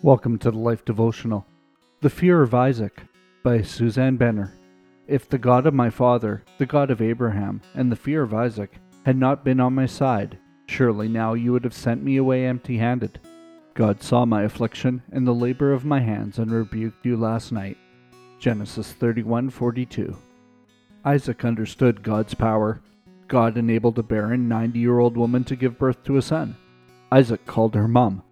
Welcome to the Life Devotional. The Fear of Isaac by Suzanne Benner. If the God of my father, the God of Abraham, and the fear of Isaac had not been on my side, surely now you would have sent me away empty handed. God saw my affliction and the labor of my hands and rebuked you last night. Genesis 31:42. Isaac understood God's power. God enabled a barren 90-year-old woman to give birth to a son. Isaac called her mom.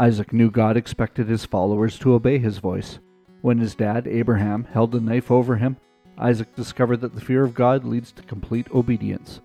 Isaac knew God expected his followers to obey his voice. When his dad, Abraham, held a knife over him, Isaac discovered that the fear of God leads to complete obedience.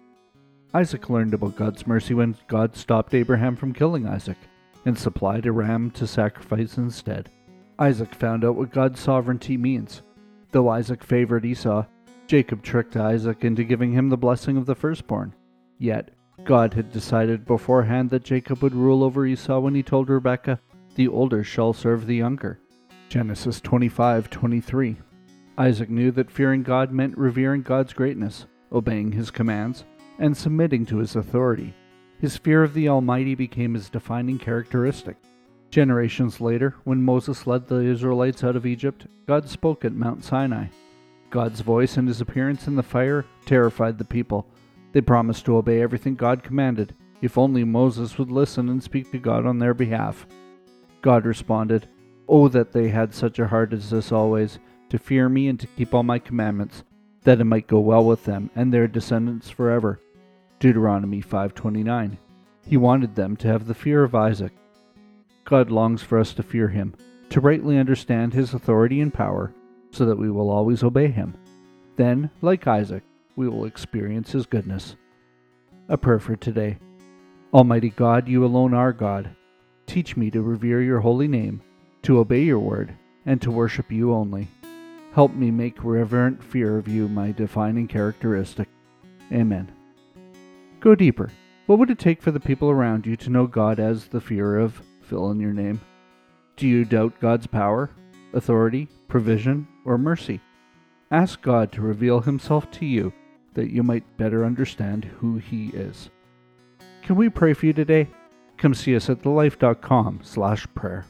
Isaac learned about God's mercy when God stopped Abraham from killing Isaac and supplied a ram to sacrifice instead. Isaac found out what God's sovereignty means. Though Isaac favored Esau, Jacob tricked Isaac into giving him the blessing of the firstborn. Yet, God had decided beforehand that Jacob would rule over Esau when he told Rebekah, "The older shall serve the younger." Genesis 25:23. Isaac knew that fearing God meant revering God's greatness, obeying his commands, and submitting to his authority. His fear of the Almighty became his defining characteristic. Generations later, when Moses led the Israelites out of Egypt, God spoke at Mount Sinai. God's voice and his appearance in the fire terrified the people they promised to obey everything God commanded, if only Moses would listen and speak to God on their behalf. God responded, Oh, that they had such a heart as this always, to fear me and to keep all my commandments, that it might go well with them and their descendants forever. Deuteronomy 5:29. He wanted them to have the fear of Isaac. God longs for us to fear him, to rightly understand his authority and power, so that we will always obey him. Then, like Isaac, we will experience His goodness. A prayer for today. Almighty God, you alone are God. Teach me to revere your holy name, to obey your word, and to worship you only. Help me make reverent fear of you my defining characteristic. Amen. Go deeper. What would it take for the people around you to know God as the fear of fill in your name? Do you doubt God's power, authority, provision, or mercy? Ask God to reveal himself to you that you might better understand who he is. Can we pray for you today? Come see us at thelife.com slash prayer.